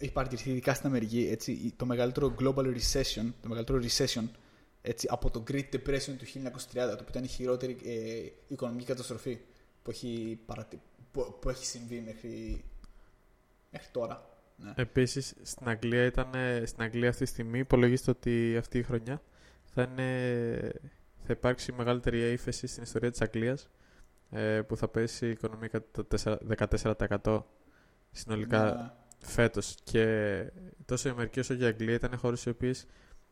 έχει παρατηρηθεί ειδικά στην Αμερική έτσι, το μεγαλύτερο global recession, το μεγαλύτερο recession έτσι, από το Great Depression του 1930, το οποίο ήταν η χειρότερη ε, οικονομική καταστροφή που έχει, παρατη... που, που έχει συμβεί μέχρι, μέχρι τώρα. Ναι. Επίσης, στην Αγγλία, ήταν, στην Αγγλία αυτή τη στιγμή υπολογίζεται ότι αυτή η χρονιά θα, είναι, θα υπάρξει μεγαλύτερη ύφεση στην ιστορία της Αγγλίας ε, που θα πέσει η οικονομία κατά 14% συνολικά ναι. φέτος. Και τόσο η Αμερική όσο και η Αγγλία ήταν χώρες οι οποίες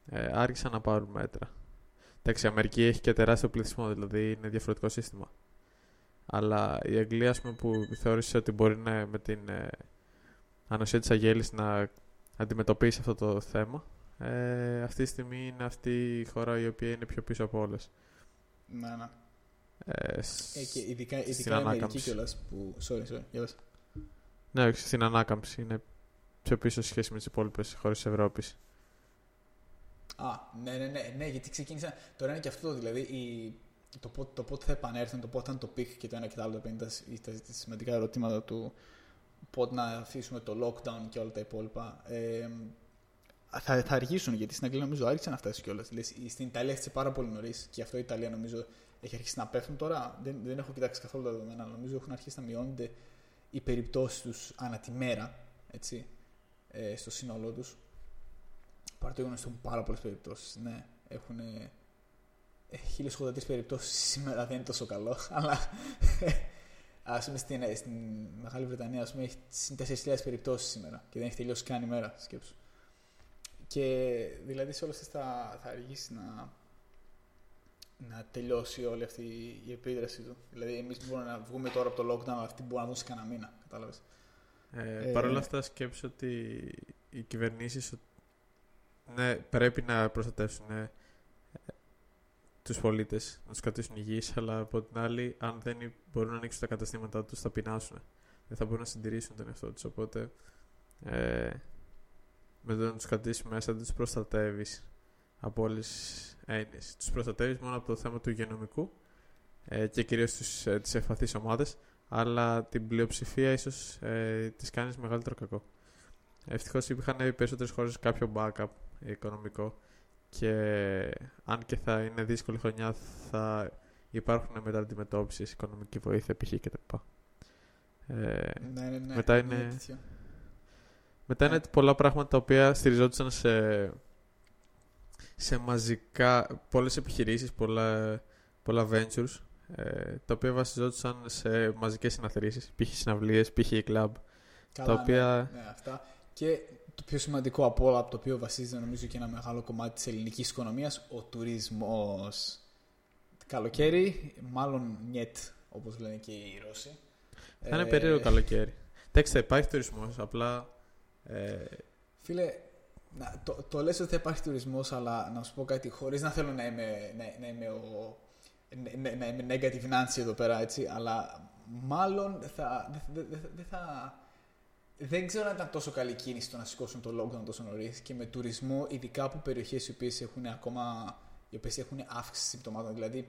ε, άρχισαν να πάρουν μέτρα. Εντάξει, η Αμερική έχει και τεράστιο πληθυσμό, δηλαδή είναι διαφορετικό σύστημα. Αλλά η Αγγλία, ας πούμε, που θεώρησε ότι μπορεί να, με την ε, ανοσία της αγέλης να αντιμετωπίσει αυτό το θέμα, ε, αυτή τη στιγμή είναι αυτή η χώρα η οποία είναι πιο πίσω από όλες. Ναι, ναι. Ε, ε, και ειδικά, ειδικά η Αμερική κιόλας που... Sorry, sorry, για Ναι, στην ανάκαμψη είναι πιο πίσω σε σχέση με τις υπόλοιπες χώρες της Ευρώπης. Α, ναι, ναι, ναι, ναι, γιατί ξεκίνησα. Τώρα είναι και αυτό, δηλαδή η, το, πότε, το πότε θα επανέλθουν, το πότε θα είναι το peak και το ένα και το άλλο, τα, τα, τα σημαντικά ερωτήματα του πότε να αφήσουμε το lockdown και όλα τα υπόλοιπα. Ε, θα, θα αργήσουν γιατί στην Αγγλία νομίζω άρχισαν να φτάσει κιόλας. Δηλαδή, στην Ιταλία έφτιαξε πάρα πολύ νωρίς και αυτό η Ιταλία νομίζω έχει αρχίσει να πέφτουν τώρα. Δεν, δεν έχω κοιτάξει καθόλου τα δεδομένα, αλλά νομίζω έχουν αρχίσει να μειώνονται οι περιπτώσεις τους ανά τη μέρα έτσι, ε, στο σύνολό τους. Παρά το γεγονός έχουν πάρα πολλές περιπτώσεις. Ναι, έχουν. 1083 περιπτώσεις (laughs) σήμερα δεν είναι τόσο καλό, (laughs) αλλά ας πούμε στην, ε, στην Μεγάλη Βρετανία ας πούμε, έχει 4.000 περιπτώσεις σήμερα και δεν έχει τελειώσει καν η μέρα. Σκέψου. Και δηλαδή σε όλες αυτές θα, θα αργήσει να, να τελειώσει όλη αυτή η επίδραση του. Δηλαδή, εμείς μπορούμε να βγούμε τώρα από το lockdown, αλλά αυτοί μπορούν να βγουν σε κανένα μήνα. Κατάλαβες. Ε, ε, Παρ' όλα αυτά, σκέψω ότι οι κυβερνήσεις ναι, πρέπει να προστατεύσουν ε, τους πολίτες, να τους κρατήσουν υγιείς, αλλά από την άλλη, αν δεν μπορούν να ανοίξουν τα καταστήματά τους, θα πεινάσουν. Δεν θα μπορούν να συντηρήσουν τον εαυτό τους, οπότε ε, με το να τους κρατήσεις μέσα δεν τους προστατεύεις από όλες τις έννοιες. Τους προστατεύεις μόνο από το θέμα του υγειονομικού ε, και κυρίως τους, ε, τις ευπαθείς ομάδες, αλλά την πλειοψηφία ίσως ε, τις κάνεις μεγαλύτερο κακό. Ευτυχώς υπήρχαν οι περισσότερες χώρες κάποιο backup οικονομικό και αν και θα είναι δύσκολη χρονιά θα υπάρχουν μεταντιμετώπιση, οικονομική βοήθεια π.χ. κτλ. Ε, ναι, ναι, ναι. Μετά είναι, μετά είναι πολλά πράγματα τα οποία στηριζόντουσαν σε, σε μαζικά, πολλές επιχειρήσεις, πολλά, πολλά ventures, ε, τα οποία βασιζόντουσαν σε μαζικές συναθρήσεις, π.χ. συναυλίες, π.χ. club. τα οποία... ναι, ναι, αυτά. Και το πιο σημαντικό από όλα, από το οποίο βασίζεται νομίζω και ένα μεγάλο κομμάτι της ελληνικής οικονομίας, ο τουρισμός. Καλοκαίρι, μάλλον νιέτ, όπως λένε και οι Ρώσοι. Θα είναι Ε, περίεργο καλοκαίρι. Εντάξει, θα υπάρχει τουρισμός. Απλά. Ε, Φίλε, να, το, το λες ότι θα υπάρχει τουρισμός, αλλά να σου πω κάτι, χωρίς να θέλω να είμαι, να, να είμαι, ο, να, να είμαι negative Nancy εδώ πέρα, έτσι, αλλά μάλλον θα, δεν δε, δε, δε θα... Δεν ξέρω αν ήταν τόσο καλή κίνηση το να σηκώσουν το lockdown τόσο νωρίς και με τουρισμό, ειδικά από περιοχές οι οποίες έχουν ακόμα. οι οποίες έχουν αύξηση συμπτωμάτων. Δηλαδή,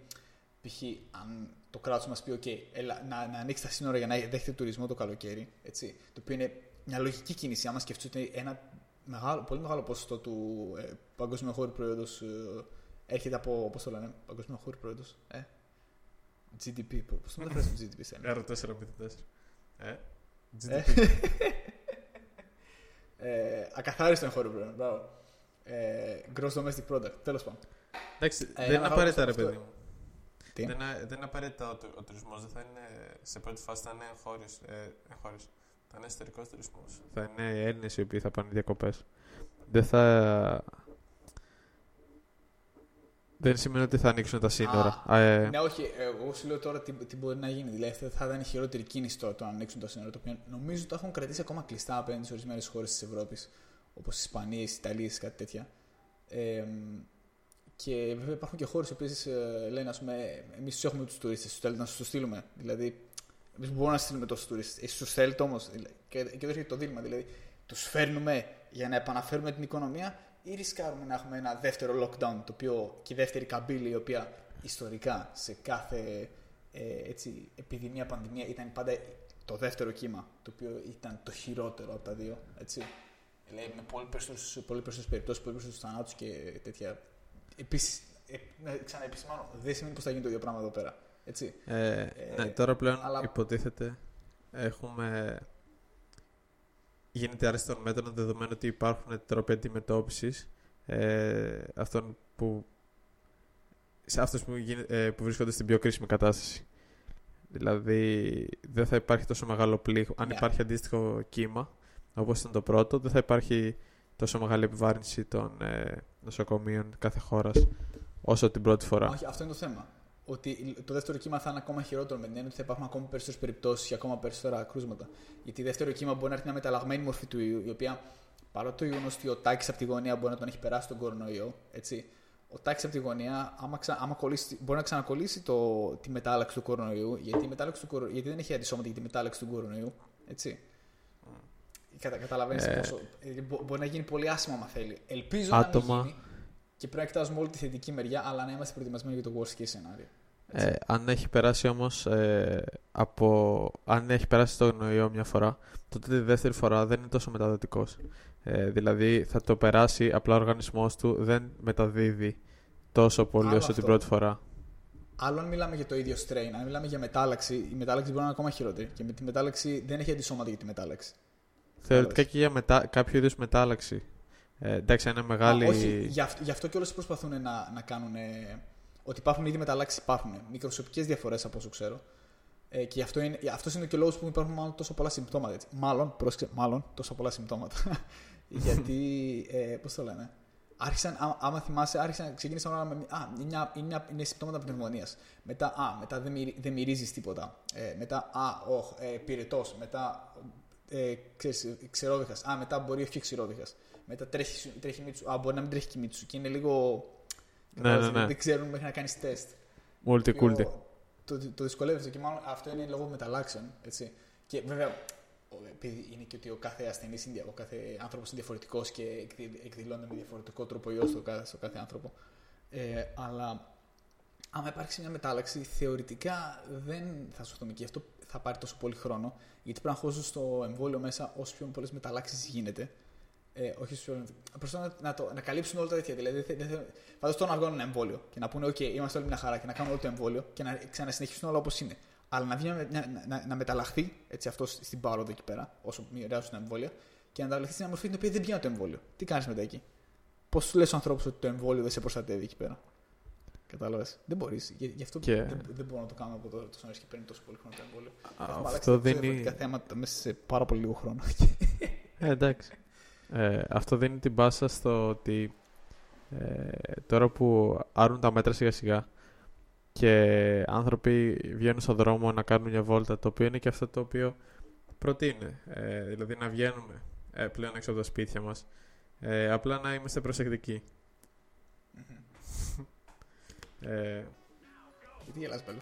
π.χ. αν το κράτος μας πει: OK, έλα, να, να ανοίξεις τα σύνορα για να δέχεται τουρισμό το καλοκαίρι. Έτσι, το οποίο είναι μια λογική κίνηση. Άμα σκεφτείτε ότι ένα μεγάλο, πολύ μεγάλο ποσοστό του ε, παγκόσμιου χώρου προϊόντος ε, έρχεται από. Πώς το λένε, παγκόσμιο χώρο προϊόντος. Ε, GDP. Πώς το μεταφράζει το GDP σε ένα. R404. Ε, Ε, GDP. (laughs) ε, ακαθάριστο εγχώριο προϊόν. Μπράβο. Ε, gross domestic product. Τέλος πάντων. Εντάξει, Ε, δεν είναι ένα απαραίτητα, ρε αυτό- παιδί μου. Τι; Δεν, είναι- δεν είναι απαραίτητα ο, του- ο τουρισμός. Δεν θα είναι σε πρώτη φάση θα είναι εγχώριο. Ε, εγχώριος. Θα είναι εσωτερικός τουρισμός. Θα είναι Έλληνες οι οποίοι θα πάνε διακοπές. Δεν θα. Δεν σημαίνει ότι θα ανοίξουν τα σύνορα. Α, ε, Ναι, όχι. Εγώ σου λέω τώρα τι, τι μπορεί να γίνει. Δηλαδή, αυτό θα ήταν η χειρότερη κίνηση τώρα το να ανοίξουν τα σύνορα. Το οποίο νομίζω ότι το έχουν κρατήσει ακόμα κλειστά απέναντι σε ορισμένες χώρες της Ευρώπης, όπως η Ισπανίας, η Ιταλίας, κάτι τέτοια. Ε, και βέβαια υπάρχουν και χώρες οι οποίες λένε, ας πούμε, εμείς τους έχουμε τους τουρίστες, τους θέλετε να σου του στείλουμε. Δηλαδή, εμείς μπορούμε να στείλουμε τόσου τουρίστες. Εσεί του θέλετε όμως. Και, και εδώ έρχεται το δίλημα. Δηλαδή, τους φέρνουμε για να επαναφέρουμε την οικονομία ή ρισκάρουμε να έχουμε ένα δεύτερο lockdown, το οποίο και η δεύτερη καμπύλη, η οποία ιστορικά σε κάθε ε, έτσι, επιδημία, πανδημία ήταν πάντα το δεύτερο κύμα, το οποίο ήταν το χειρότερο από τα δύο. Έτσι. Δηλαδή, με πολύ περισσότερες πολύ περισσότερες περιπτώσεις, πολύ περισσότερους θανάτους και τέτοια. Επίσης, ε, να ξαναεπισημάνω, δεν σημαίνει πως θα γίνει το ίδιο πράγμα εδώ πέρα. Έτσι. ε, Ε, ναι, τώρα πλέον αλλά- υποτίθεται έχουμε. Γίνεται άρεση των μέτρων δεδομένου ότι υπάρχουν τρόποι αντιμετώπισης ε, αυτών που. σε αυτούς που, γίνε- ε, που βρίσκονται στην πιο κρίσιμη κατάσταση. Δηλαδή, δεν θα υπάρχει τόσο μεγάλο πλήγμα. Αν Ναι. υπάρχει αντίστοιχο κύμα, όπως ήταν το πρώτο, δεν θα υπάρχει τόσο μεγάλη επιβάρυνση των ε, νοσοκομείων κάθε χώρας όσο την πρώτη φορά. Όχι, αυτό είναι το θέμα. Ότι το δεύτερο κύμα θα είναι ακόμα χειρότερο με την έννοια ότι θα υπάρχουν ακόμα περισσότερες περιπτώσεις και ακόμα περισσότερα κρούσματα. Γιατί δεύτερο κύμα μπορεί να έρθει μια μεταλλαγμένη μορφή του ιού, η οποία παρότι το γεγονός ότι ο τάκης από τη γωνία μπορεί να τον έχει περάσει τον κορονοϊό, έτσι, ο τάκης από τη γωνία, άμα, ξα, άμα κολλήσει, μπορεί να ξανακολλήσει το, τη μετάλλαξη του κορονοϊού, γιατί, η μετάλλαξη του, κορο- γιατί δεν έχει αντισώματα για τη μετάλλαξη του κορονοϊού. Έτσι. Κατα, Καταλαβαίνεις Ε. πόσο. ε, μπο- μπορεί να γίνει πολύ άσχημα, αν θέλει. Ελπίζω Άτομα. να μην γίνει και πρέπει να κοιτάζουμε όλη τη θετική μεριά, αλλά να είμαστε προετοιμασμένοι για το worst case scenario. Έτσι. Ε, αν έχει περάσει όμως ε, από... Αν έχει περάσει το γνωριό μια φορά, τότε τη δεύτερη φορά δεν είναι τόσο μεταδοτικός. Ε, δηλαδή θα το περάσει, απλά ο οργανισμός του δεν μεταδίδει τόσο πολύ Άλλο όσο την αυτό. πρώτη φορά. Άλλο αν μιλάμε για το ίδιο strain, αν μιλάμε για μετάλλαξη, η μετάλλαξη μπορεί να είναι ακόμα χειρότερη. Και με τη μετάλλαξη δεν έχει αντισώματα για τη μετάλλαξη. Θεωρητικά Κατάλαβες. και για μετα... κάποιο είδους μετάλλαξη. Ε, εντάξει, είναι μεγάλη... Α, όχι, γι' αυτό, γι αυτό και όλε προσπαθούν να, να κάνουν. ε, ότι υπάρχουν ήδη μεταλλάξεις, υπάρχουν. Μικροσκοπικές διαφορές από όσο ξέρω. Ε, και γι' αυτό είναι, αυτός είναι και ο λόγος που υπάρχουν μάλλον τόσο πολλά συμπτώματα. Έτσι. Μάλλον, πρόσεξε, μάλλον τόσο πολλά συμπτώματα. (laughs) Γιατί, ε, πώς το λένε. Άρχισαν, α, άμα θυμάσαι, άρχισαν, ξεκίνησαν όλα με. Α, είναι, μια, είναι, μια, είναι συμπτώματα πνευμονίας. Μετά, α, μετά δεν, μυρι, δεν μυρίζεις τίποτα. Ε, μετά, α, όχ, ε, πυρετός. Μετά, ε, ξέρεις, ξερόβιχας. Α, μετά μπορεί όχι ξερόβιχας. Μετά τρέχει, τρέχει η μύτη σου. Α, μπορεί να μην τρέχει και η μύτη σου. Και είναι λίγο. Ναι, κατάλαβες, ναι, ναι. Δεν ξέρουν μέχρι να κάνεις τεστ. Multi-culti. Το, το, το δυσκολεύει αυτό και μάλλον αυτό είναι λόγω μεταλλάξεων. Έτσι. Και βέβαια, ο- επειδή είναι και ότι ο κάθε ασθενής, ο κάθε άνθρωπος είναι διαφορετικός και εκδη- εκδηλώνεται με διαφορετικό τρόπο ιό στο κάθε, στο κάθε άνθρωπο. Ε, αλλά άμα υπάρξει μια μετάλλαξη, θεωρητικά δεν θα σωθούμε και γι' αυτό θα πάρει τόσο πολύ χρόνο. Γιατί πρέπει να χώσουν στο εμβόλιο μέσα όσο πιο πολλές μεταλλάξεις γίνεται. Ε, όχι όσο πιο. Προσπαθούν να, να, το, να καλύψουν όλα τα τέτοια. Δηλαδή, δεν θε- δεν θε- φανταστώ να βγάλουν ένα εμβόλιο και να πούνε: OK, είμαστε όλοι μια χαρά και να κάνουν όλο το εμβόλιο και να ξανασυνεχίσουν όλα όπως είναι. Αλλά να, βγει, να, να, να, να μεταλλαχθεί έτσι, αυτό στην πάροδο εκεί πέρα, όσο μοιράζουν τα εμβόλια, και να μεταλλαχθεί σε μια μορφή την οποία δεν πιάνει το εμβόλιο. Τι κάνεις μετά εκεί; Πώς του λες στους ανθρώπους ότι το εμβόλιο δεν σε προστατεύει εκεί πέρα; Κατάλαβες; Δεν μπορείς. Γι, γι' αυτό Και- δεν, δεν μπορώ να το κάνω από τώρα τόσο νωρί και παίρνει τόσο πολύ χρόνο το εμβόλιο. Έχουμε αλλάξει Αυτό τόσο δίνει... διαφορετικά θέματα μέσα σε πάρα πολύ λίγο χρόνο. Ε, εντάξει. Ε, αυτό δίνει την πάσα στο ότι ε, τώρα που άρουν τα μέτρα σιγά σιγά και άνθρωποι βγαίνουν στον δρόμο να κάνουν μια βόλτα, το οποίο είναι και αυτό το οποίο προτείνει. Ε, δηλαδή να βγαίνουμε ε, πλέον έξω από τα σπίτια μας. Ε, απλά να είμαστε προσεκτικοί. (laughs) ε, Γιατί γελάς Μπέλο;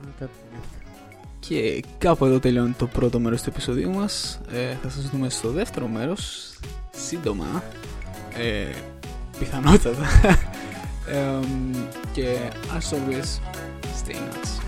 α, κάτι θυμήθηκα. Και κάπου εδώ τελειώνει το πρώτο μέρος του επεισοδίου μας. Ε, θα σας δούμε στο δεύτερο μέρος, σύντομα, ε, πιθανότατα. (laughs) Ε, και as always, stay nuts.